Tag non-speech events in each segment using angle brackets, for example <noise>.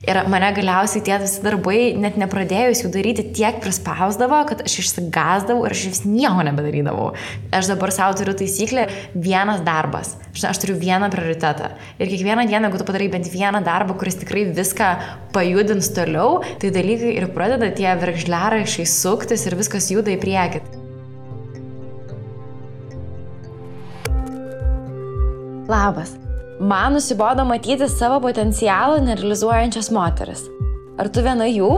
Ir mane galiausiai tie visi darbai, net nepradėjus jų daryti, tiek prispausdavo, kad aš išsigazdavau ir aš vis nieko nebedarydavau. Aš dabar savo turiu taisyklę - vienas darbas. Aš, aš turiu vieną prioritetą. Ir kiekvieną dieną, jeigu tu padarai bent vieną darbą, kuris tikrai viską pajudins toliau, tai dalykai ir pradeda tie veržliaraišiai suktis ir viskas juda į priekį. Labas. Man nusibodo matyti savo potencialą nerealizuojančias moteris. Ar tu viena jų?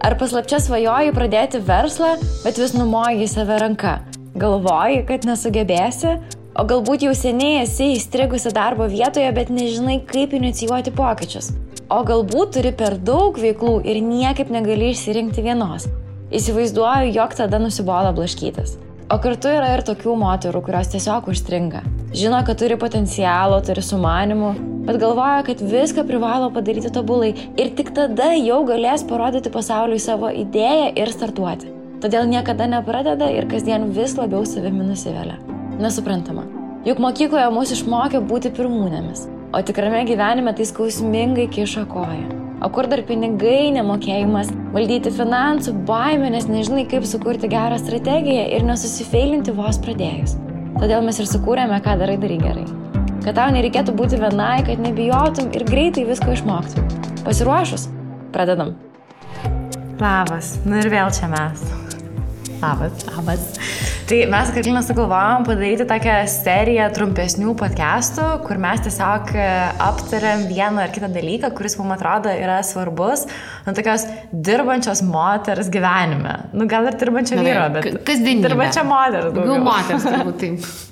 Ar paslapčia svajoji pradėti verslą, bet vis numoji save ranką? Galvoji, kad nesugebėsi? O galbūt jau seniai esi įstrigusi darbo vietoje, bet nežinai, kaip inicijuoti pokyčius? O galbūt turi per daug veiklų ir niekaip negali išsirinkti vienos? Įsivaizduoju, jog tada nusibodo blaškytis. O kartu yra ir tokių moterų, kurios tiesiog užstringa. Žino, kad turi potencialo, turi sumanimų, bet galvoja, kad viską privalo padaryti tobulai ir tik tada jau galės parodyti pasauliui savo idėją ir startuoti. Todėl niekada nepradeda ir kasdien vis labiau savimi nusivelia. Nesuprantama. Juk mokykloje mus išmokė būti pirmūnėmis, o tikrame gyvenime tai skausmingai kiša koją. O kur dar pinigai, nemokėjimas, valdyti finansų, baimė, nes nežinai, kaip sukurti gerą strategiją ir nesusifeilinti vos pradėjus. Todėl mes ir sukūrėme, ką darai darai gerai. Kad tau nereikėtų būti vienai, kad nebijotum ir greitai visko išmoktum. Pasiruošus? Pradedam. Labas, nu ir vėl čia mes. Labas. Labas. Tai mes Karolina sugalvojom padaryti tokią seriją trumpesnių podcastų, kur mes tiesiog e, aptariam vieną ar kitą dalyką, kuris mums atrodo yra svarbus, nu tokios dirbančios moters gyvenime. Nu gal ir dirbančio vyro, bet... Kasdienybė. Dirbančio moters. Daugiau moters, turbūt taip. <laughs>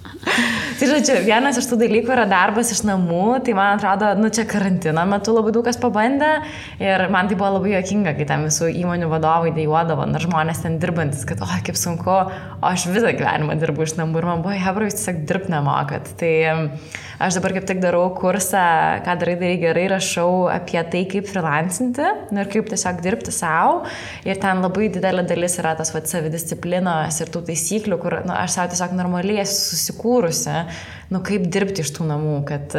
tai žodžiu, vienas iš tų dalykų yra darbas iš namų, tai man atrodo, nu čia karantino metu labai daug kas pabandė ir man tai buvo labai jokinga, kai ten visų įmonių vadovai dėjuodavo, nors žmonės ten dirbantis, kad, oi, kaip sunku, o aš visą gyvenimą dirbu iš namų ir man buvo, hebra, jūs tiesiog dirbti nemokat. Tai Aš dabar kaip tik darau kursą, ką darai, darai gerai, rašau apie tai, kaip freelancinti nu, ir kaip tiesiog dirbti savo. Ir ten labai didelė dalis yra tas va, savidisciplinos ir tų taisyklių, kur nu, aš savo tiesiog normaliai susikūrusi, nu, kaip dirbti iš tų namų, kad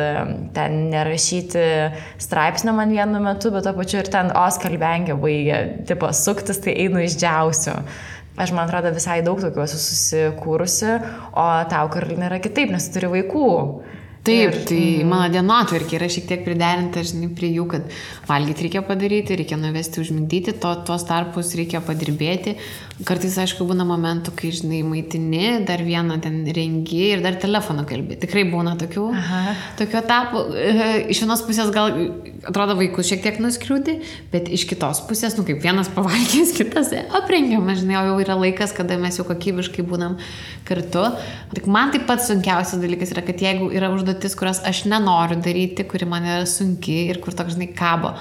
ten nerašyti straipsnio man vienu metu, bet to pačiu ir ten oskalbengė baigė, tipo, suktis, tai einu išdžiausiu. Aš man atrodo visai daug tokių esu susikūrusi, o tau, Karolina, yra kitaip, nes turi vaikų. Taip, ir, tai mm. mano dienotvarkė yra šiek tiek priderinta, žinai, prie jų, kad valgyti reikia padaryti, reikia nuvesti, užmigdyti, to, tuos tarpus reikia padirbėti. Kartais, aišku, būna momentų, kai, žinai, maitini, dar vieną ten rengi ir dar telefoną kalbi. Tikrai būna tokių, Aha. tokių etapų. <laughs> Iš vienos pusės gal atrodo vaikus šiek tiek nuskriūti, bet iš kitos pusės, nu kaip vienas pavalgęs, <laughs> kitas aprengiamas, žinai, o jau yra laikas, kada mes jau kokybiškai būnam kartu. Tik man taip pat sunkiausias dalykas yra, kad jeigu yra užduotis, kurios aš nenoriu daryti, kuri man yra sunki ir kur toks, žinai, kabo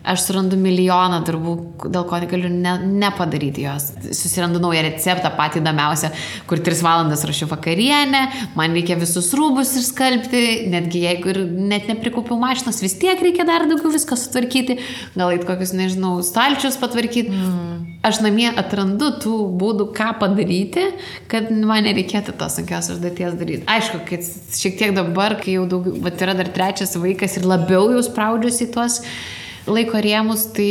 aš surandu milijoną darbų, dėl ko galiu ne, nepadaryti jos. Susirandu naują receptą, patį įdomiausią, kur 3 valandas rašiau vakarienę, man reikia visus rūbus išskalbti, netgi jeigu ir net neprikaupiau mašinos, vis tiek reikia dar daugiau viską sutvarkyti, gal ait kokius, nežinau, stalčius patvarkyti. Mm. Aš namie atrandu tų būdų, ką padaryti, kad man nereikėtų tos sunkios užduoties daryti. Aišku, kad šiek tiek dabar, kai jau daug, bet yra dar trečias vaikas ir labiau jau spraudžiuosi į tuos laiko rėmus, tai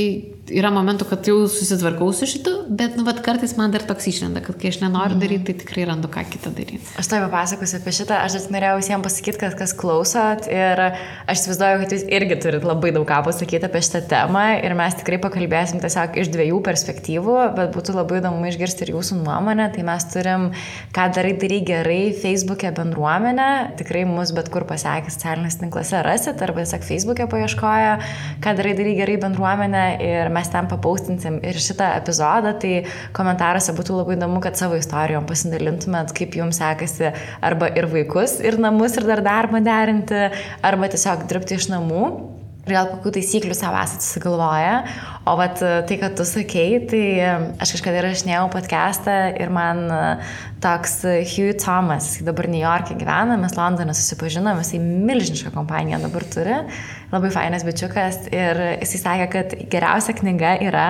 yra momentų, kad jau susitvarkau su šitu, bet, nu, vat, kartais man dar toks išlenda, kad kai aš nenoriu mm. daryti, tai tikrai randu ką kitą daryti. Aš tai papasakosiu apie šitą, aš tik norėjau visiems pasakyti, kad kas klausot ir aš įsivaizduoju, kad jūs irgi turit labai daug ką pasakyti apie šitą temą ir mes tikrai pakalbėsim tiesiog iš dviejų perspektyvų, bet būtų labai įdomu išgirsti ir jūsų nuomonę. Tai mes turim, ką darai, darai gerai, Facebook'e bendruomenę, tikrai mus bet kur pasiekęs socialinės tinklose rasit, arba tiesiog Facebook'e paieškoja, ką darai, darai gerai bendruomenę ir mes mes ten papaustinsim ir šitą epizodą, tai komentaruose būtų labai įdomu, kad savo istorijom pasidalintumėt, kaip jums sekasi arba ir vaikus, ir namus, ir dar darbą derinti, arba tiesiog dirbti iš namų. Ir gal kokių taisyklių savo esate susigalvoję. O vat tai, kad tu sakei, tai aš kažkada įrašinėjau podcastą ir man toks Hugh Thomas, jis dabar New York'e gyvena, mes Londone susipažinom, jisai milžinišką kompaniją dabar turi labai fainas bičiukas ir jisai sakė, kad geriausia knyga yra,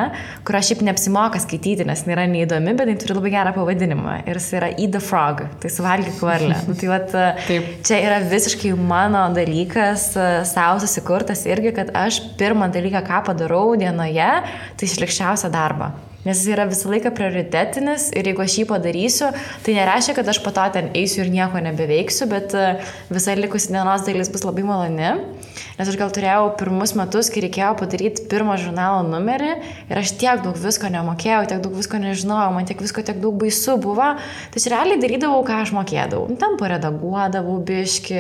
kurio šiaip neapsimoka skaityti, nes nėra neįdomi, bet jin turi labai gerą pavadinimą. Ir jis yra Eat the Frog, tai suvalgyk varlę. <laughs> tai vat, Taip. čia yra visiškai mano dalykas, savo susikurtas irgi, kad aš pirmą dalyką, ką padarau dienoje, tai išlikščiausią darbą. Nes jis yra visą laiką prioritetinis ir jeigu aš jį padarysiu, tai nereiškia, kad aš po to ten eisiu ir nieko nebeveiksiu, bet e, visa likusi dienos dalis bus labai maloni. Nes aš gal turėjau pirmus metus, kai reikėjo padaryti pirmą žurnalo numerį ir aš tiek daug visko nemokėjau, tiek daug visko nežinojau, man tiek visko tiek daug baisu buvo. Tai aš realiai darydavau, ką aš mokėdavau. Nu, ten paredaguodavau biški,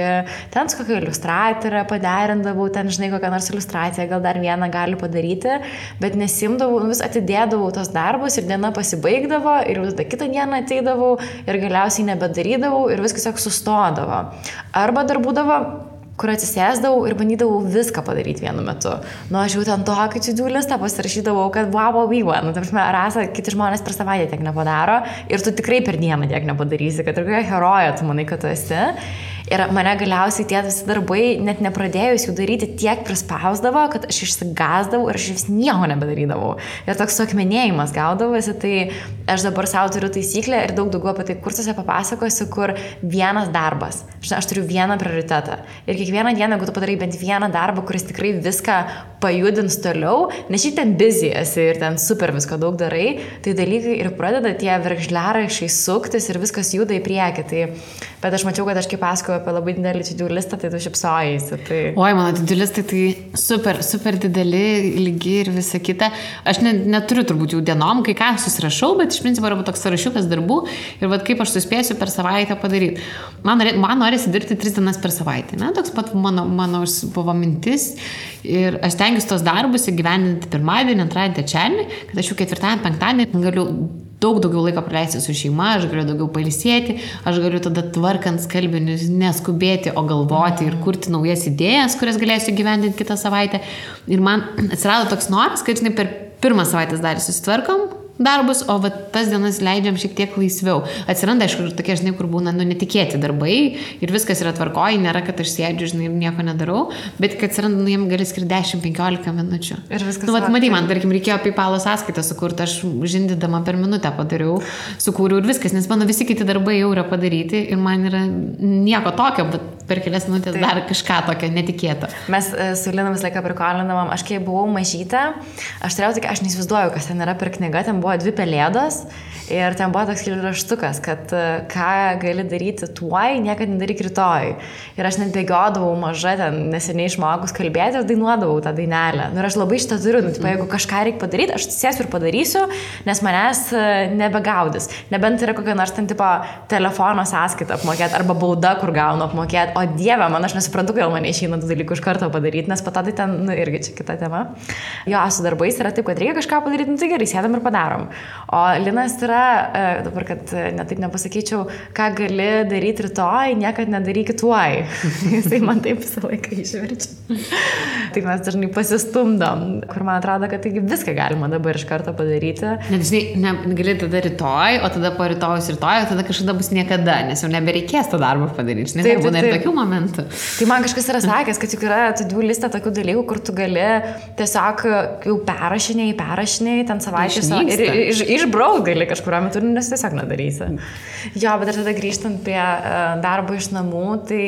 ten su kokia iliustratorė paderindavau, ten žinai kokią nors iliustraciją, gal dar vieną galiu padaryti, bet nesimdavau, nu, vis atidėdavau tos darbus ir diena pasibaigdavo ir tada kitą dieną ateidavau ir galiausiai nebedarydavau ir viskas tiesiog sustodavo. Arba dar būdavo kur atsisėsdavau ir bandydavau viską padaryti vienu metu. Nu, aš jau ten tokį čiūdų listą pasirašydavau, kad wow, wow, wow. Nu, tarsi, rasa, kiti žmonės per savaitę tiek nepadaro ir tu tikrai per dieną tiek nepadarysi, kad ir kokia heroja tu manai, kad tu esi. Ir mane galiausiai tie visi darbai, net nepradėjus jų daryti, tiek prispausdavo, kad aš išsigazdavau ir aš vis nieko nebedarydavau. Ir toks suakmenėjimas gaudavosi, tai aš dabar savo turiu taisyklę ir daug daugiau apie tai kursuose papasakosiu, kur vienas darbas. Aš, aš turiu vieną prioritetą. Ir kiekvieną dieną, jeigu tu padarai bent vieną darbą, kuris tikrai viską pajudins toliau, nes šiaip ten busy esi ir ten super visko daug darai, tai dalykai ir pradeda tie verkšliaraišiai suktis ir viskas juda į priekį. Tai, bet aš mačiau, kad aš kaip pasakoju apie labai didelį to-do listą, tai tu šipsojai. Tai... Oi, mano to-do listai tai super, super dideli, lygi ir visa kita. Aš ne, neturiu turbūt jų dienom, kai ką susirašau, bet iš principo yra toks sąrašiukas darbų ir vad kaip aš suspėsiu per savaitę padaryti. Man, man norisi dirbti tris dienas per savaitę. Ne? Toks pat mano, mano buvo mintis ir aš tengiuosi tos darbus įgyvendinti pirmadienį, antradienį, trečiadienį, kad aš jau ketvirtadienį, penktadienį galiu daug daugiau laiko praleisti su šeima, aš galiu daugiau pailsėti, aš galiu tada tvarkant skalbinius neskubėti, o galvoti ir kurti naujas idėjas, kurias galėsiu gyvendinti kitą savaitę. Ir man atsirado toks noras, kad žinai, per pirmą savaitės dalį susitvarkom, darbus, o tas dienas leidžiam šiek tiek laisviau. Atsiranda, aišku, tokie, žinai, kur būna nu, netikėti darbai ir viskas yra tvarkoji, nėra, kad aš sėdžiu, žinai, ir nieko nedarau, bet kad atsiranda, nu, jiem gali skirti 10-15 minučių. Ir viskas. Nu, vat, matai, man, tarkim, reikėjo PayPal sąskaitą sukurti, aš žindydama per minutę padariau, sukūriau ir viskas, nes mano visi kiti darbai jau yra padaryti ir man yra nieko tokio, bet per kelias minutės tai. dar kažką tokio netikėto. Mes e, su Lina visą laiką prikolindavom, aš kai buvau mažytė, aš turėjau tik, aš neįsivaizduoju, kas ten yra per knygą, ten buvo buvo dvi pelėdos ir ten buvo toks raštukas, kad e, ką gali daryti tuoj, niekada nedaryk rytoj. Ir aš net bėgiodavau maža, ten neseniai išmokus kalbėti ir dainuodavau tą dainelę. Nu, ir aš labai šitą turiu, nu, tipo, jeigu kažką reikia padaryti, aš sėsiu ir padarysiu, nes manęs e, nebegaudys. Nebent yra kokia nors ten tipo telefono sąskaita apmokėti arba bauda, kur gaunu apmokėti. O dieve, man aš nesuprantu, kodėl man išeina tų dalykų iš karto padaryti, nes pato tai ten, nu, irgi čia kita tema. Jo, su darbais yra taip, kad reikia kažką padaryti, nu tai gerai, sėdam ir padarom darom. O Linas yra, e, dabar, kad e, netaip nepasakyčiau, ką gali daryti rytoj, niekad nedaryk tuoj. <laughs> Jisai man taip visą laiką išverčia. tai mes dažnai pasistumdom, kur man atrodo, kad taigi viską galima dabar iš karto padaryti. Net žinai, gali tada rytoj, o tada po rytojus rytoj, o tada kažkada bus niekada, nes jau nebereikės to darbo padaryti. Žinai, taip, būna ir tokių momentų. Tai man kažkas yra sakęs, kad juk yra tų listą tokių dalykų, kur tu gali tiesiog jau perrašiniai, perrašiniai, ten savaitės ir, iš, išbrauk gali kažkurio metu, nes tiesiog nedarysi. Jo, bet ir tada grįžtant prie uh, darbo iš namų, tai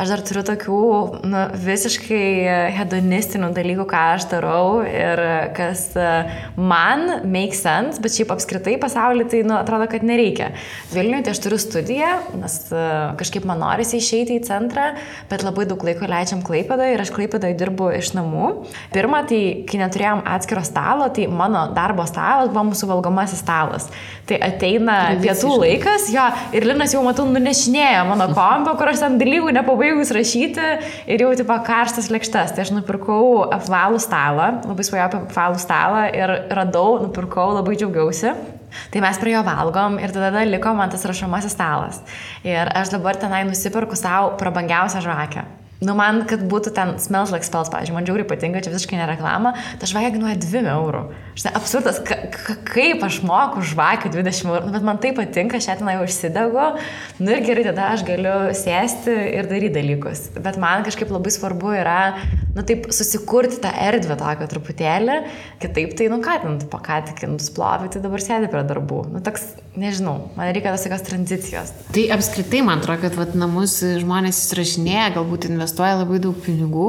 aš dar turiu tokių nu, visiškai hedonistinių dalykų, ką aš darau ir kas uh, man make sense, bet šiaip apskritai pasaulyje tai nu, atrodo, kad nereikia. Vilniuje tai aš turiu studiją, nes uh, kažkaip man norisi išeiti į centrą, bet labai daug laiko leidžiam Klaipėdą ir aš Klaipėdą dirbu iš namų. Pirmą, tai kai neturėjom atskiro stalo, tai mano darbo stalas buvo mūsų valgomasis stalas. Tai ateina pietų laikas, jo, ir Linas jau matau nunešinėjo mano <laughs> kompą, kur aš tam dalykų nepabaigus rašyti ir jau tipo karštas lėkštas. Tai aš nupirkau apvalų stalą, labai svajojau apie apvalų stalą ir radau, nupirkau, labai džiaugiausi. Tai mes prie jo valgom ir tada liko man tas rašomasis stalas. Ir aš dabar tenai nusipirku savo prabangiausią žvakę. Nu, man, kad būtų ten smells like spells, pavyzdžiui, man džiauriai patinka, čia visiškai nereklama, ta žvakė kainuoja 2 eurų. Žinai, absurdas, kaip aš moku žvakę 20 eurų, nu, bet man tai patinka, šią ten jau užsidegu, nu ir gerai, tada aš galiu sėsti ir daryti dalykus. Bet man kažkaip labai svarbu yra, nu taip, susikurti tą erdvę tokią truputėlį, kitaip tai, nu ką, ten, pakatikintus plovį, tai dabar sėdi prie darbų. Nu, toks, nežinau, man reikia tos tokios tranzicijos. Tai apskritai, man atrodo, kad vat, namus žmonės įsirašinėja, galbūt investuoja labai daug pinigų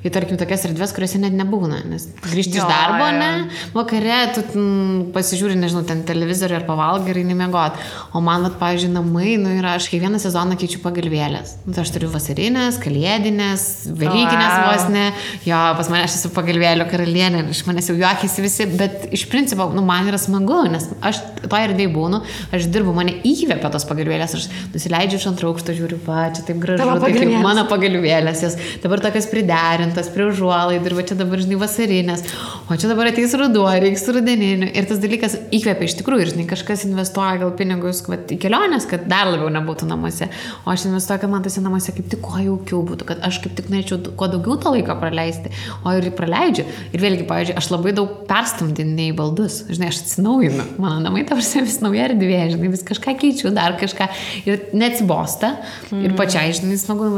į, tarkim, tokias erdvės, kuriuose net nebūna. Nes grįžti iš darbo, ne, vakare tu m, pasižiūri, nežinau, ten televizorių ar pavalgai ir nemiegot. O man, vat, pavyzdžiui, namai, nu ir aš kiekvieną sezoną keičiu pagalvėlės. Nu, tai aš turiu vasarinės, kalėdinės, velykinės wow. vos ne. Jo, pas mane aš esu pagalvėlių karalienė, iš manęs jau juokiasi visi, bet iš principo, nu, man yra smagu, nes aš to ir dėjau būnu, aš dirbu, mane įkvėpia tos pagalvėlės, aš nusileidžiu iš antro aukšto, žiūriu, va, čia taip gražu, tai kaip mano pagalvėlės, jas dabar tokias priderintas, prie užuolaidų ir va čia dabar, žinai, vasarinės, o čia dabar ateis ruduo, reiks rudeninių. Ir tas dalykas įkvėpia iš tikrųjų, ir žinai, kažkas investuoja gal pinigus va, į keliones, kad dar labiau nebūtų namuose, o aš investuoju, kad man tose namuose kaip tik kuo jaukiau būtų, kad aš kaip tik norėčiau kuo daugiau to laiko praleisti, o ir praleidžiu. Ir vėlgi, pavyzdžiui, aš labai daug perstumdinėjau baldus, žinai, aš atsinaujinu, mano namai tavsi vis nauja erdvė, žinai, vis kažką keičiu, dar kažką ir neatsibosta. Mm. Ir pačiai, žinai, smagu,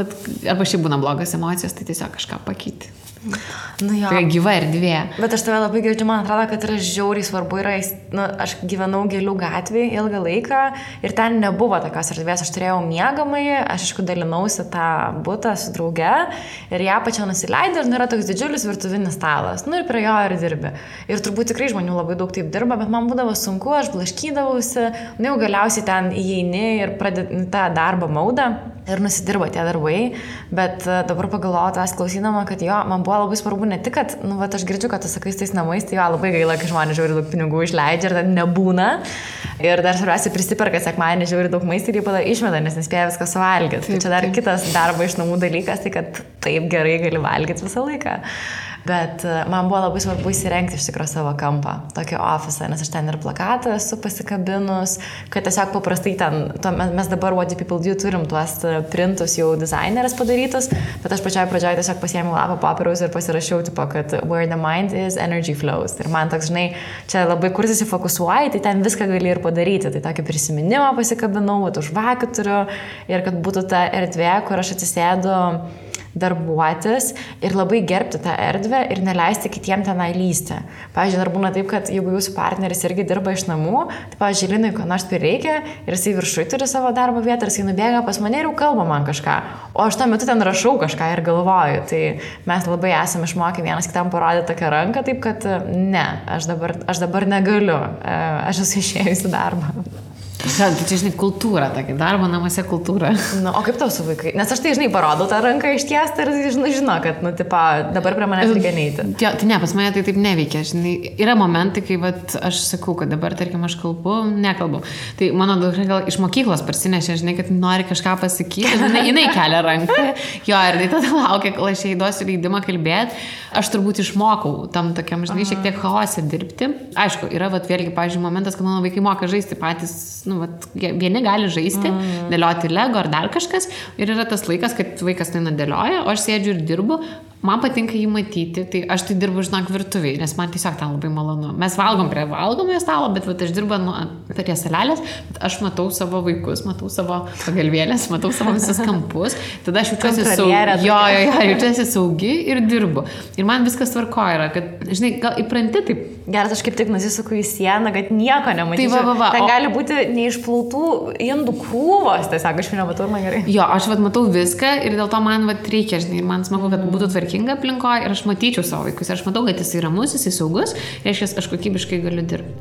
arba šiaip būna blogas emocijos, tai tiesiog kažką pakeisti. Nu, jo. tai gyva erdvė. Bet aš tave labai girdžiu, man atrodo, kad yra žiauriai svarbu. Yra, nu, aš gyvenau gėlių gatvėje ilgą laiką ir ten nebuvo tokios erdvės. Aš turėjau miegamąjį, aš aišku dalinausi tą būtą su drauge ir ją pačią nusileidau ir nu, yra toks didžiulis virtuvinis stalas. Nu ir prie jo ir dirbi. Ir turbūt tikrai žmonių labai daug taip dirba, bet man būdavo sunku, aš blaškydavausi, nu jau galiausiai ten įeini ir pradedi tą darbą maudą ir nusidirba tie darbai, bet e, dabar pagalvoju, tas klausydama, kad jo, man buvo labai svarbu ne tik, kad, nu, va, aš girdžiu, kad tu sakai tais namais, tai jo, labai gaila, kai žmonės žiūri daug pinigų išleidžia ir ten nebūna. Ir dar svarbiausia, prisiperka sekmanį, žiūri daug maisto ir jį pada išmeta, nes nespėja viską suvalgyti. Tai čia dar kitas darbo iš namų dalykas, tai kad taip gerai gali valgyti visą laiką. Bet e, man buvo labai svarbu įsirengti iš tikrųjų savo kampą, tokį ofisą, nes aš ten ir plakatą esu pasikabinus, kad tiesiog paprastai ten, to, mes dabar What Do People Do turim tuos e, printus jau dizainerės padarytus, bet aš pačioj pradžioje tiesiog pasiėmiau lapą popieriaus ir pasirašiau, tipo, kad where the mind is, energy flows. Ir man toks, žinai, čia labai kur susifokusuoji, tai ten viską gali ir padaryti. Tai tokį prisiminimą pasikabinau, už vakar turiu ir kad būtų ta erdvė, kur aš atsisėdu darbuotis ir labai gerbti tą erdvę ir neleisti kitiem tenai lysti. Pavyzdžiui, dar būna taip, kad jeigu jūsų partneris irgi dirba iš namų, tai, pavyzdžiui, Linui, ko nors prireikia ir jisai viršui turi savo darbo vietą jisai nubėga pas mane ir jau kalba man kažką, o aš tuo metu ten rašau kažką ir galvoju. Tai mes labai esame išmokę vienas kitam parodyti tokią ranką, taip kad ne, aš dabar, aš dabar negaliu, e, aš esu išėjusi darbą. Tai čia, žinai, kultūra, tokia darbo namuose kultūra. Na, o kaip tau su vaikai? Nes aš tai, žinai, parodau tą ranką ištiestą ir žinai, žino, kad, nu, tipo, dabar prie manęs reikia neiti. Ja, tai ne, pas mane tai taip neveikia. Žinai, yra momentai, kai vat, aš sakau, kad dabar, tarkim, aš kalbu, nekalbu. Tai mano dukra gal iš mokyklos parsinešė, žinai, kad nori kažką pasakyti. Žinai, jinai <laughs> kelia ranką. Jo, ir tai tada laukia, kol aš jai duosiu leidimą kalbėti. Aš turbūt išmokau tam tokiam, žinai, šiek tiek chaose dirbti. Aišku, yra, vat, vėlgi, pažiūrėjau, momentas, kad mano vaikai moka žaisti patys nu, vat, vieni gali žaisti, mm. dėlioti lego ar dar kažkas. Ir yra tas laikas, kad vaikas tai nadėlioja, o aš sėdžiu ir dirbu, man patinka jį matyti, tai aš tai dirbu, žinok, virtuviai, nes man tiesiog ten labai malonu. Mes valgom prie valgomojo stalo, bet vat, aš dirbu nu, prie salelės, aš matau savo vaikus, matau savo pagalvėlės, matau savo visus kampus, tada aš jaučiuosi saugi. Jo, jo, jo, jaučiuosi saugi ir dirbu. Ir man viskas tvarko yra, kad, žinai, gal įpranti taip. Geras, aš kaip tik nusisuku į sieną, kad nieko nematyčiau. Tai va, va, va. Ten o... gali būti neišplautų indų krūvos, tiesiog aš jų nematau man gerai. Jo, aš vat matau viską ir dėl to man vat reikia, žinai, man smagu, kad būtų tvarkinga tvarkinga aplinkoje ir aš matyčiau savo vaikus. Ir aš matau, kad jis yra ramus, jis yra saugus, reiškia, aš kokybiškai galiu dirbti.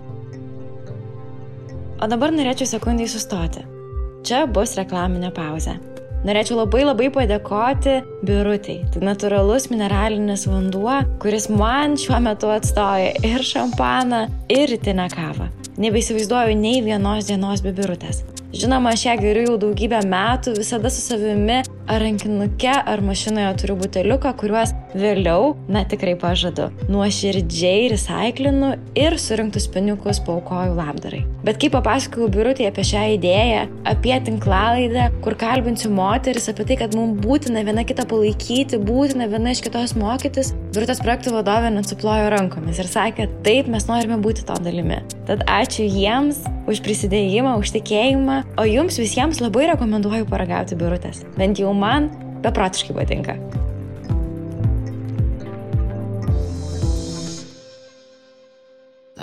O dabar norėčiau sekundai sustoti. Čia bus reklaminė pauzė. Norėčiau labai labai padėkoti birutei. Tai natūralus mineralinis vanduo, kuris man šiuo metu atstoja ir šampaną, ir rytinę kavą. Nebeįsivaizduoju nei vienos dienos be birutės. Žinoma, aš ją geriu jau daugybę metų, visada su savimi ar rankinuke, ar mašinoje turiu buteliuką, kuriuos vėliau, na tikrai pažadu, nuoširdžiai recaiklinu ir surinktus pinigus paukoju labdarai. Bet kaip papasakojau birutį apie šią idėją, apie tinklalaidę, kur kalbinsiu moteris, apie tai, kad mums būtina viena kitą palaikyti, būtina viena iš kitos mokytis, birutės projektų vadovė net suplojo rankomis ir sakė, taip mes norime būti to dalimi. Tad ačiū jiems už prisidėjimą, už tikėjimą, o jums visiems labai rekomenduoju paragauti birutės. Bent jau man beprotiškai patinka.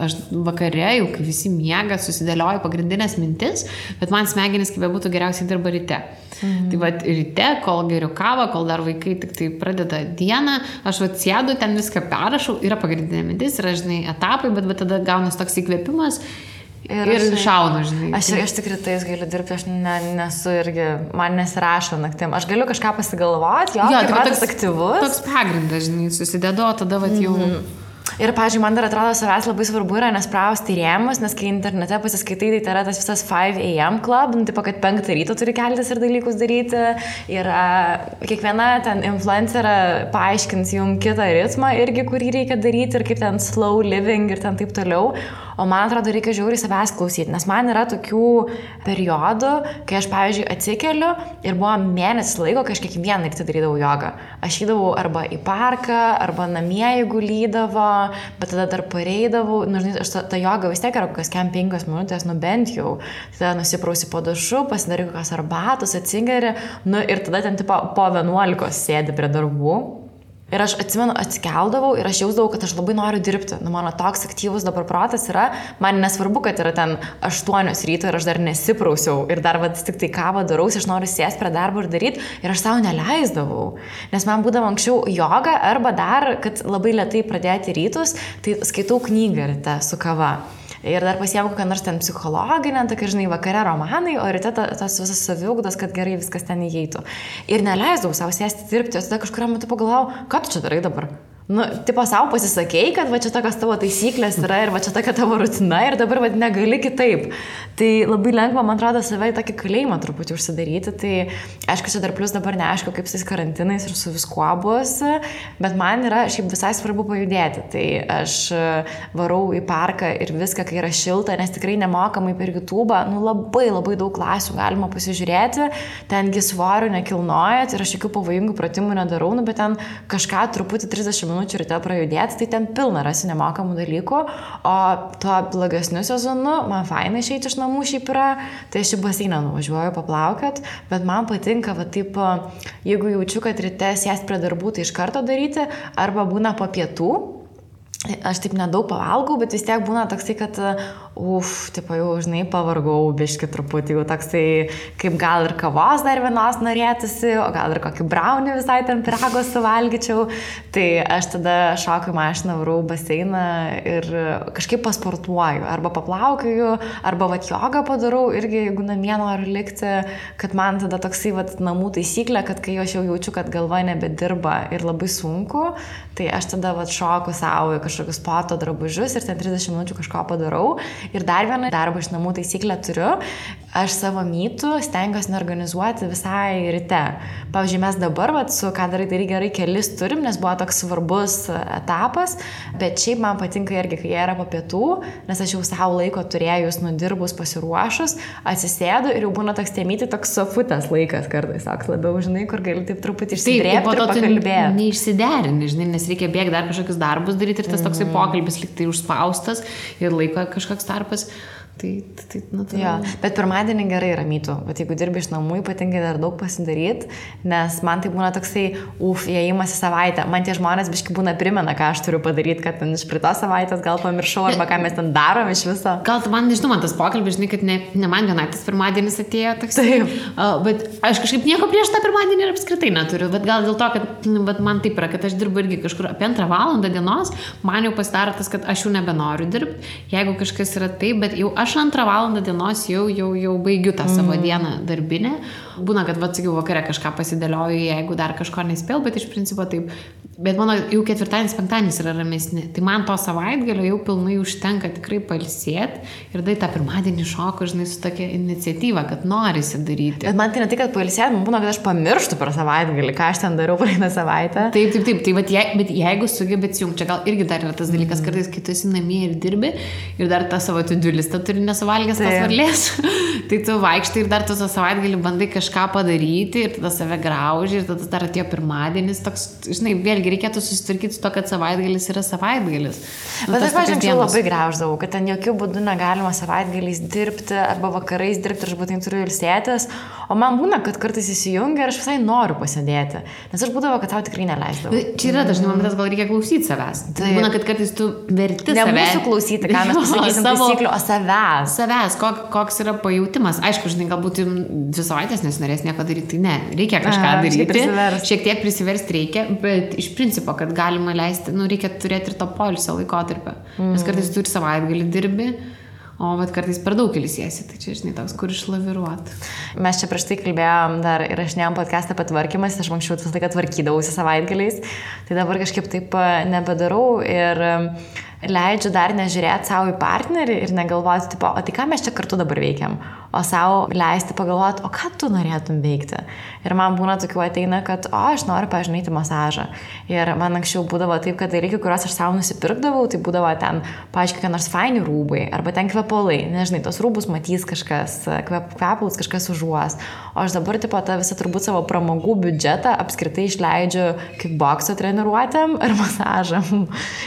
Aš vakare, jau kai visi miega, susidėlioju pagrindinės mintis, bet man smegenys kaip būtų geriausiai dirba ryte. Mhm. Tai va ryte, kol geriu kavą, kol dar vaikai tik tai pradeda dieną, aš va sėdu, ten viską perrašau, yra pagrindinė mintis, yra, žinai, etapai, bet, bet tada gaunas toks įkvėpimas. Ir, ir aš, šaunu, žinai. Aš, aš tik rytais galiu dirbti, aš ne, nesu irgi, man nesirašo naktim. Aš galiu kažką pasigalvoti, jo, jo tai toks aktyvus. Toks pagrindas, žinai, susidėdo, tada va jau... Mm -hmm. Ir, pažiūrėjau, man dar atrodo savęs labai svarbu yra nesprausti rėmus, nes kai internete pasiskaitai, tai yra tas visas 5 AM club, nu, tipo, kad 5 ryto turi keltis ir dalykus daryti. Ir kiekviena ten influencerė paaiškins jums kitą ritmą irgi, kurį reikia daryti ir kaip ten slow living ir ten taip toliau. O man atrodo, reikia žiauriai savęs klausyti, nes man yra tokių periodų, kai aš, pavyzdžiui, atsikeliu ir buvo mėnesis laiko, kai aš kiekvieną rytą darydavau jogą. Aš įdavau arba į parką, arba namie, jeigu lydavo, bet tada dar pareidavau, nu, žinai, aš ta, ta joga vis tiek yra kokias kem penkios minutės, nu bent jau. Tada nusiprausi po dušu, pasidarai kokios arbatos, atsigeri, nu ir tada ten tipo po 11 sėdi prie darbų Ir aš atsimenu, atsikeldavau ir aš jausdavau, kad aš labai noriu dirbti. Nu, mano toks aktyvus dabar protas yra, man nesvarbu, kad yra ten 8 ryto ir aš dar nesiprausiau ir dar vad tik tai kavą darausi, aš noriu sėsti prie darbo ir daryti ir aš savo neleisdavau. Nes man būdavo anksčiau joga arba dar, kad labai lietai pradėti rytus, tai skaitau knygą ryte su kava. Ir dar pasiemu kokią nors ten psichologinę, tokia, žinai, vakare romanai, o ryte tas visas saviugdas, kad gerai viskas ten įeitų. Ir neleisdavau savo sėsti dirbti, o tada kažkurio metu pagalvojau, ką tu čia darai dabar? Nu, tipo savo pasisakėjai, kad va čia tokios tavo taisyklės yra ir va čia tokia tavo rutina ir dabar va negali kitaip. Tai labai lengva, man atrodo, save į tokį kalėjimą truputį užsidaryti. Tai aišku, čia dar plus dabar neaišku, kaip su karantinais ir su viskuo bus, bet man yra šiaip visai svarbu pajudėti. Tai aš varau į parką ir viską, kai yra šilta, nes tikrai nemokamai per YouTube, nu labai labai daug klasių galima pasižiūrėti, tengi svorių nekilnojat ir aš jokių pavojingų pratimų nedarau, nu, bet ten kažką truputį 30 minučių minučių ryte prajudėti, tai ten pilna rasi nemokamų dalykų, o tuo blogesniu sezonu man fainai išeiti iš namų šiaip yra, tai aš į baseiną nuvažiuoju paplaukiat, bet man patinka, va taip, jeigu jaučiu, kad ryte sės prie darbų, tai iš karto daryti, arba būna po pietų, aš taip nedaug pavalgau, bet vis tiek būna toksai, kad uf, tipo jau, žinai, pavargau biški truputį, jau toksai, kaip gal ir kavos dar vienos norėtųsi, o gal ir kokį braunį visai ten pirago suvalgyčiau. Tai aš tada šokiu mašiną, varau baseiną ir kažkaip pasportuoju, arba paplaukioju, arba vat jogą padarau, irgi jeigu namie noriu likti, kad man tada toksai vat namų taisyklė, kad kai aš jau jaučiu, kad galva nebedirba ir labai sunku, tai aš tada vat šoku savo į kažkokius poto drabužius ir ten 30 minučių kažko padarau Ir dar vieną darbo iš namų taisyklę turiu. Aš savo mytų stengiuosi neorganizuoti visai ryte. Pavyzdžiui, mes dabar, vat, su ką darai, darai gerai, kelis turim, nes buvo toks svarbus etapas, bet šiaip man patinka irgi, kai jie yra po pietų, nes aš jau savo laiko turėjus, nudirbus, pasiruošus, atsisėdu ir jau būna toks temyti, toks sofutės laikas kartais, toks labiau, žinai, kur gali taip truputį išsidrėpti ir pakalbėti. Neišsiderini, žinai, nes reikia bėgti dar kažkokius darbus daryti ir tas toksai mm. pokalbis liktai užspaustas ir laiko kažkoks tarpas. Tai, tai, nu, tai... Jo, bet pirmadienį gerai yra mytų, bet jeigu dirbi iš namų, ypatingai dar daug pasidaryti, nes man tai būna toksai, uf, įėjimas į savaitę. Man tie žmonės biški būna primena, ką aš turiu padaryti, kad ten iš pritos savaitės gal pamiršau, arba ką mes ten darom iš viso. <laughs> Gal man, nežinau, man tas pokalbis, žinai, kad ne, ne man vienai tas pirmadienis atėjo toks. Taip. Uh, bet aš kažkaip nieko prieš tą pirmadienį ir apskritai neturiu, bet gal dėl to, kad nu, man taip yra, kad aš dirbu irgi kažkur apie antrą valandą dienos, man jau pasidaro tas, kad aš jau nebenoriu dirbti, jeigu kažkas yra taip, bet jau aš aš antrą valandą dienos jau, jau, jau baigiu tą savo mm. dieną darbinę. Būna, kad, va, sakiau, vakare kažką pasidėlioju, jeigu dar kažko nespėjau, bet iš principo taip Bet mano jau ketvirtadienis, penktadienis yra ramesni. Tai man to savaitgalio jau pilnai užtenka tikrai palsėti ir tai tą pirmadienį šoku, žinai, su tokia iniciatyva, kad norisi daryti. Bet man tai ne tik, kad palsėti, man būna, kad aš pamirštu per savaitgalį, ką aš ten dariau praeitą savaitę. Taip, taip, taip. Tai, bet, je, bet jeigu sugebėt jungti, čia gal irgi dar yra tas dalykas, mm. kartais, kai tu esi namie ir dirbi ir dar tą savo tudulistą turi nesuvalgęs tos varlės, <laughs> tai tu vaikštai ir dar tu tą savaitgalį bandai kažką padaryti ir tada save grauži ir tada dar atėjo pirmadienis, toks, žinai, vėlgi vėlgi reikėtų susitvarkyti su to, kad savaitgalis yra savaitgalis. Nu, Bet aš, pažiūrėjau, labai grauždavau, kad ten jokių būdų negalima savaitgaliais dirbti arba vakarais dirbti, aš būtent turiu ilsėtis. O man būna, kad kartais įsijungia ir aš visai noriu pasėdėti. Nes aš būdavo, kad tau tikrai neleisdavau. Čia yra dažnai momentas, gal reikia klausyti savęs. Tai būna, kad kartais tu verti. Ne mūsų klausyti, ką mes <laughs> pasakysim savo taisyklių, o savęs. Savęs, kok, koks yra pajūtimas. Aišku, žinai, galbūt dvi savaitės nesinorės nieko daryti, tai ne, reikia kažką A, daryti. Šiek tiek prisiversti reikia, bet iš principo, kad galima leisti, nu, reikia turėti ir to polisio laikotarpio. Mm. Nes kartais turi savaitgalį dirbi. O bet kartais per daug ilsiesi, tai čia, žinai, toks, kur išlaviruot. Mes čia prieš tai kalbėjom dar ir aš neam podcastą apie tvarkymas, aš anksčiau visą laiką tvarkydavausi savaitgaliais, tai dabar kažkaip taip nebedarau ir leidžiu dar nežiūrėti savo į partnerį ir negalvoti, tipo, o tai ką mes čia kartu dabar veikiam, o savo leisti pagalvoti, o ką tu norėtum veikti. Ir man būna tokių ateina, kad, o aš noriu pažinyti masažą. Ir man anksčiau būdavo taip, kad dalykai, kuriuos aš savo nusipirkdavau, tai būdavo ten, paaiškiai, kokie nors faini rūbai, arba ten kvepalai, nežinai, tos rūbus matys kažkas, kvep, kvepalus kažkas užuos. O aš dabar, tipo, tą visą turbūt savo pramogų biudžetą apskritai išleidžiu kickbokso treniruotėm ar <laughs> masažam.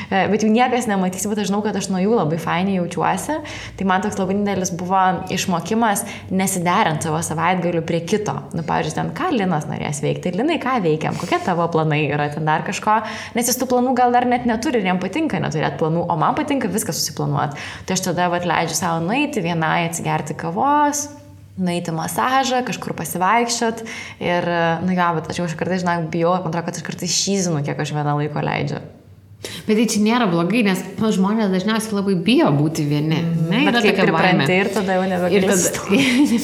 Bet jų niekas nematys bet aš žinau, kad aš nuo jų labai fainiai jaučiuosi. Tai man toks labai didelis buvo išmokimas nesiderinti savo savaitgalių prie kito. Nu, pavyzdžiui, ten ką Linas norės veikti, Linai ką veikiam, kokie tavo planai yra ten dar kažko, nes jis tų planų gal dar net neturi ir jam patinka neturėti planų, o man patinka viską susiplanuoti. Tai aš tada vat, leidžiu savo nueiti vienai atsigerti kavos, nueiti masažą, kažkur pasivaikščiot ir, nu jo, bet aš jau kartais, žinok, bijau, man atrodo, kad aš kartais šyzinu, kiek aš vieną laiko leidžiu. Bet tai čia nėra blogai, nes nu, žmonės dažniausiai labai bijo būti vieni. Mm, ne, yra tokia pripranti ir tada jau nebegali.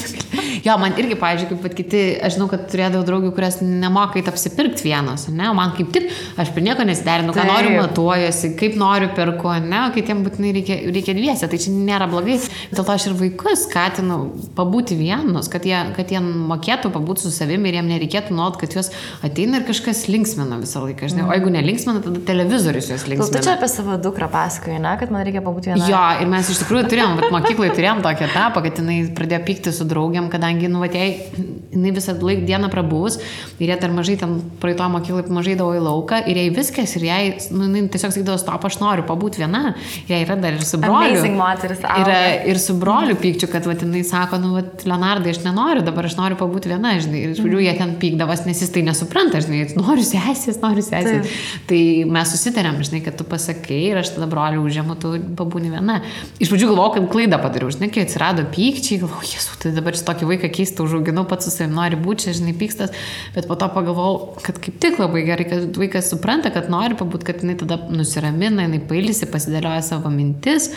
<laughs> jo, man irgi, pavyzdžiui, kaip pat kiti, aš žinau, kad turėdavau draugių, kurias nemokai apsipirkti vienos, ne, o man kaip tik, aš prie nieko nesiderinu, ką noriu matuojuosi, kaip noriu perku, ne, o kitiems būtinai reikia, reikia dviese, tai čia nėra blogai. Dėl to aš ir vaikus skatinu pabūti vienus, kad jie, kad jie mokėtų pabūti su savimi ir jiems nereikėtų nuot, kad juos ateina ir kažkas linksmina visą laiką, žinai, o jeigu nelinksmina, tada televizorius jūs jos linksmina. Tu čia apie savo dukrą pasakoji, ne, kad man reikia pabūti viena. Jo, ir mes iš tikrųjų turėjom, bet mokyklai turėjom tokį etapą, kad jinai pradėjo pykti su draugiam, kadangi, nu, vatėjai, jinai visą laiką dieną prabūs ir jie dar mažai ten praeito mokyklai mažai davo į lauką ir jai viskas ir jai, nu, jinai tiesiog sakydavo, stop, aš noriu pabūti viena. Jai yra dar ir su broliu. Moteris, yra ir su broliu pykčiu, kad, vat, jinai sako, nu, vat, Leonardai, aš nenoriu, dabar aš noriu pabūti viena, žinai. Ir iš pradžių jie ten pykdavas, nes jis tai nesupranta, žinai, noriu sesės, noriu sesės. Tai mes susitarėm, žinai, kad tu pasakai ir aš tada broliu užėmu, tu pabūni viena. Iš pradžių galvojau, kad klaidą padariau, žinai, kai atsirado pykčiai, galvojau, jesu, tai dabar šitą tokį vaiką keistą užauginau, pats su savimi nori būti, žinai, pykstas, bet po to pagalvojau, kad kaip tik labai gerai, kad vaikas supranta, kad nori pabūti, kad jinai tada nusiramina, jinai pailsi, pasidėlioja savo mintis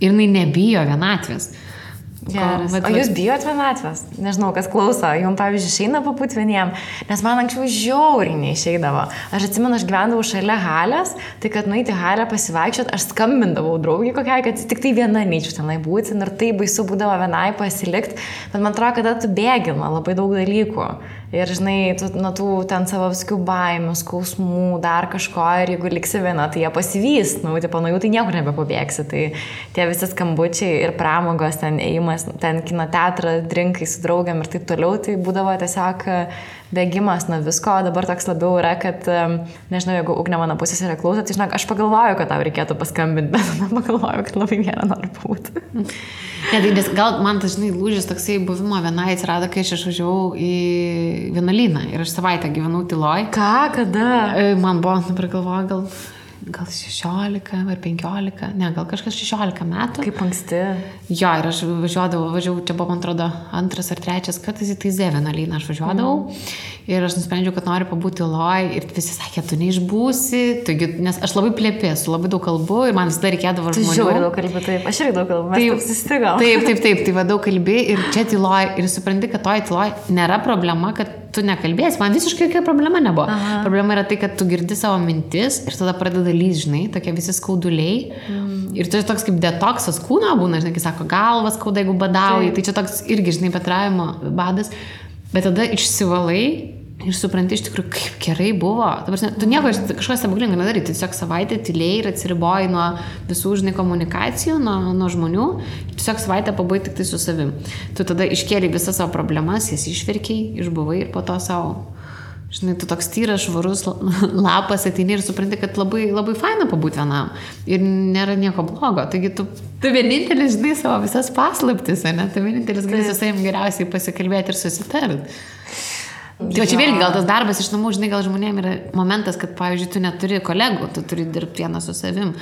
ir jinai nebijo vienatvės. Geras. O jūs bijot vienatvės? Nežinau, kas klauso. Jums, pavyzdžiui, išeina papūt vieniem, nes man anksčiau žiauriai neišeidavo. Aš atsimenu, aš gyvendavau šalia halės, tai kad nueiti halę pasivaikščiot, aš skambindavau draugiai kokiai, kad tik tai viena neičiau tenai būti ir tai baisu būdavo vienai pasilikti, bet man atrodo, kad tu bėgi nuo labai daug dalykų. Ir, žinai, tu, nuo tų ten savo visokių baimių, skausmų, dar kažko, ir jeigu liksi viena, tai jie pasivys, nu, tipo, nuo jų tai niekur nebepabėgsi. Tai tie visi skambučiai ir pramogos, ten ėjimas, ten kino teatrą, drinkai su draugiam ir taip toliau, tai būdavo tiesiog bėgimas nuo visko, o dabar toks labiau yra, kad, nežinau, jeigu ugnė mano pusės yra klausot, tai žinok, aš pagalvoju, kad tau reikėtų paskambinti, bet <laughs> tada pagalvoju, kad labai viena noriu būti. Ne, tai nes gal man tas, žinai, lūžis toksai buvimo vienai atsirado, kai aš išvažiavau į vienuolyną ir aš savaitę gyvenau tyloj. Ką, kada? E, man buvo, dabar galvoju, gal gal 16 ar 15, ne, gal kažkas 16 metų. Kaip anksti. Jo, ir aš važiuodavau, važiavau, čia buvo, man atrodo, antras ar trečias kartas į Taizė vienuolyną aš važiuodavau. Mm. Ir aš nusprendžiau, kad noriu pabūti loj ir visi sakė, tu neišbūsi, taigi, nes aš labai plėpėsiu, labai daug kalbu ir man visada reikėdavo žmonių. Žiauriai daug kalbu, taip, aš irgi daug kalbu, taip, susistigau. Taip, taip, taip, <laughs> tai va daug kalbi ir čia tyloj ir supranti, kad toj tyloj nėra problema, kad tu nekalbėsi, man visiškai jokia problema nebuvo. Aha. Problema yra tai, kad tu girdi savo mintis ir tada pradeda lys, žinai, tokie visi skauduliai. Mm. Ir tu toks kaip detoksas kūno būna, žinai, kai sako, galvas skauda, jeigu badauji, tai čia toks irgi, žinai, petravimo badas. Bet tada išsivalai ir supranti iš tikrųjų, kaip gerai buvo. Dabar, tu nieko kažko stebuklingo nedarai, tiesiog savaitę tyliai ir atsiriboji nuo visų, žinai, komunikacijų, nuo, nuo žmonių, tiesiog savaitę pabai tik tai su savim. Tu tada iškėlė visas savo problemas, jas išverkiai, išbuvai ir po to savo Žinai, tu toks tyras, švarus <laughs> lapas ateini ir supranti, kad labai, labai faina pabūti vienam. Ir nėra nieko blogo. Taigi tu, tu vienintelis žinai savo visas paslaptis, ne? Tu vienintelis gali su savim geriausiai pasikalbėti ir susitarti. Tai čia vėlgi gal tas darbas iš namų, žinai, gal žmonėm yra momentas, kad, pavyzdžiui, tu neturi kolegų, tu turi dirbti vieną su savim,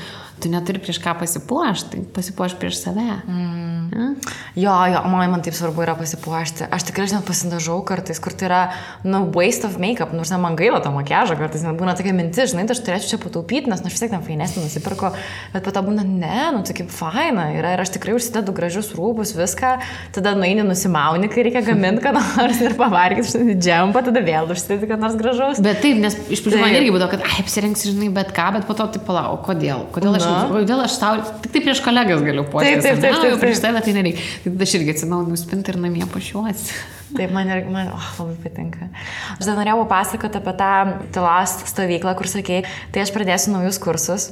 tu neturi prieš ką pasipuošti, tai pasipuoš prieš save. Mm. Ja? Jo, jo, man, man taip svarbu yra pasipuošti. Aš tikrai net pasidažau kartais, kur tai yra, nu, waste of makeup, nors man gaila to makiažo, kartais net būna tokia mintis, žinai, tai aš turėčiau čia pataupyti, nes aš vis tiek ten fainesnį nusipirku, bet po to būna, ne, nu, tai kaip faina yra ir aš tikrai užsidedu gražius rūbus, viską, tada nueini nusimauni, kai reikia gaminti, kad nors ir pavargti, užsidedi džempą, tada vėl užsidedi, kad nors gražus. Bet taip, nes iš pradžių man irgi būdavo, kad, ai, apsirengsi, žinai, bet ką, bet po to taip palauk, kodėl? Kodėl aš kodėl aš tau, tik tai prieš kolegas galiu puoštis. Taip, taip, taip. taip, taip. Prieš tave tai nereikia. Tai aš irgi atsinaujinu spintą ir namie pašiuosi. Taip, man, ir, man oh, labai patinka. Aš dar norėjau papasakoti apie tą tylos stovyklą, kur sakėjai, tai aš pradėsiu naujus kursus.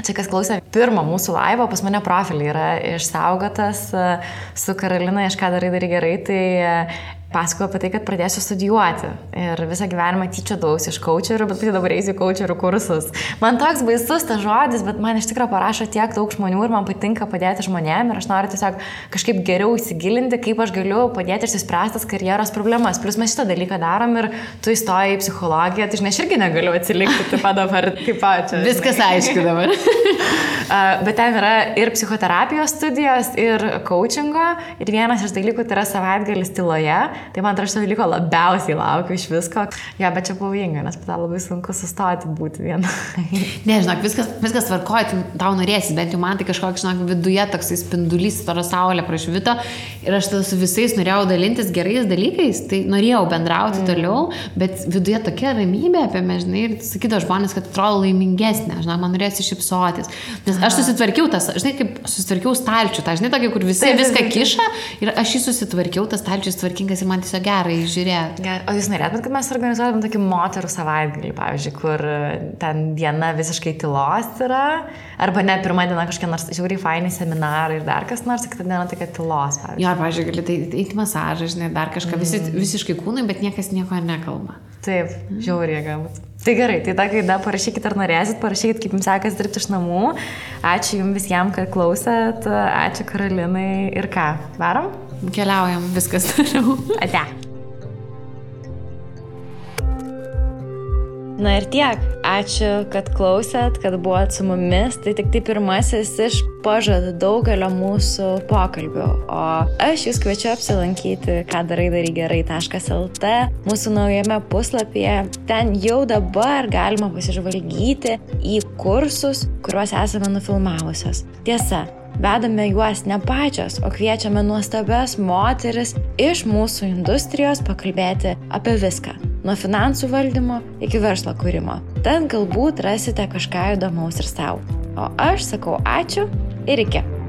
Čia kas klausė pirmą mūsų laivą, pas mane profilį yra išsaugotas su Karolina, iš ką darai, darai gerai, tai pasakoju apie tai, kad pradėsiu studijuoti. Ir visą gyvenimą tyčiadaus iš coacherių, bet tai dabar eisiu coacherių kursus. Man toks baisus tas žodis, bet man iš tikrųjų parašo tiek daug žmonių ir man patinka padėti žmonėm ir aš noriu tiesiog kažkaip geriau įsigilinti, kaip aš galiu padėti išsispręstas karjeros problemas. Plus mes šitą dalyką darom ir tu įstoji į psichologiją, tai žinai, aš irgi negaliu atsilikti taip pat dabar <laughs> kaip pačia. Viskas aišku dabar. <laughs> bet ten yra ir psichoterapijos studijos, ir coachingo. Ir vienas iš dalykų tai yra savaitgalis tyloje. Tai man atrodo, šito dalyko labiausiai laukiu iš visko. Ja, bet čia pavojinga, nes tada labai sunku sustoti būti viena. <laughs> Nežinau, viskas, viskas tvarkoja, tau norėsi, bent jau man tai kažkoks, žinok, viduje toksai spindulys, toro saulė prašvito. Ir aš tada su visais norėjau dalintis gerais dalykais, tai norėjau bendrauti mm. toliau, bet viduje tokia ramybė apie mane, žinai, ir sakydavo žmonės, kad atrodo laimingesnė, žinai, man norėsi šipsotis. Nes aš susitvarkiau tas, žinai, kaip susitvarkiau stalčių, tą, žinai, tokį, kur visi viską kiša ir aš jį susitvarkiau, tas stalčius tvarkingas ir man tiesiog gerai žiūrėti. O jūs norėtumėt, kad mes organizuotum tokį moterų savaitgalį, pavyzdžiui, kur ten diena visiškai tylos yra, arba ne pirmą dieną kažkokie nors žiūri fainai seminarai ir dar kas nors, kitą dieną tokia tylos, pavyzdžiui. Jo, pavyzdžiui, gali tai eiti masažą, žinai, dar kažką, mm. visi, visiškai kūnai, bet niekas nieko nekalba. Taip, žiauriai galbūt. Tai gerai, tai tą gaidą parašykit ar norėsit, parašykit, kaip jums sekasi dirbti iš namų. Ačiū jums visiems, kad klausėt, ačiū Karolinai ir ką, varom? Keliaujam, viskas toliau. Ate. Na ir tiek. Ačiū, kad klausėt, kad buvot su mumis. Tai tik tai pirmasis iš pažadų daugelio mūsų pokalbių. O aš jūs kviečiu apsilankyti, ką darai darai gerai.lt mūsų naujame puslapyje. Ten jau dabar galima pasižvalgyti į kursus, kuriuos esame nufilmavusios. Tiesa, Vedame juos ne pačios, o kviečiame nuostabias moteris iš mūsų industrijos pakalbėti apie viską. Nuo finansų valdymo iki verslo kūrimo. Ten galbūt rasite kažką įdomaus ir savo. O aš sakau ačiū ir iki.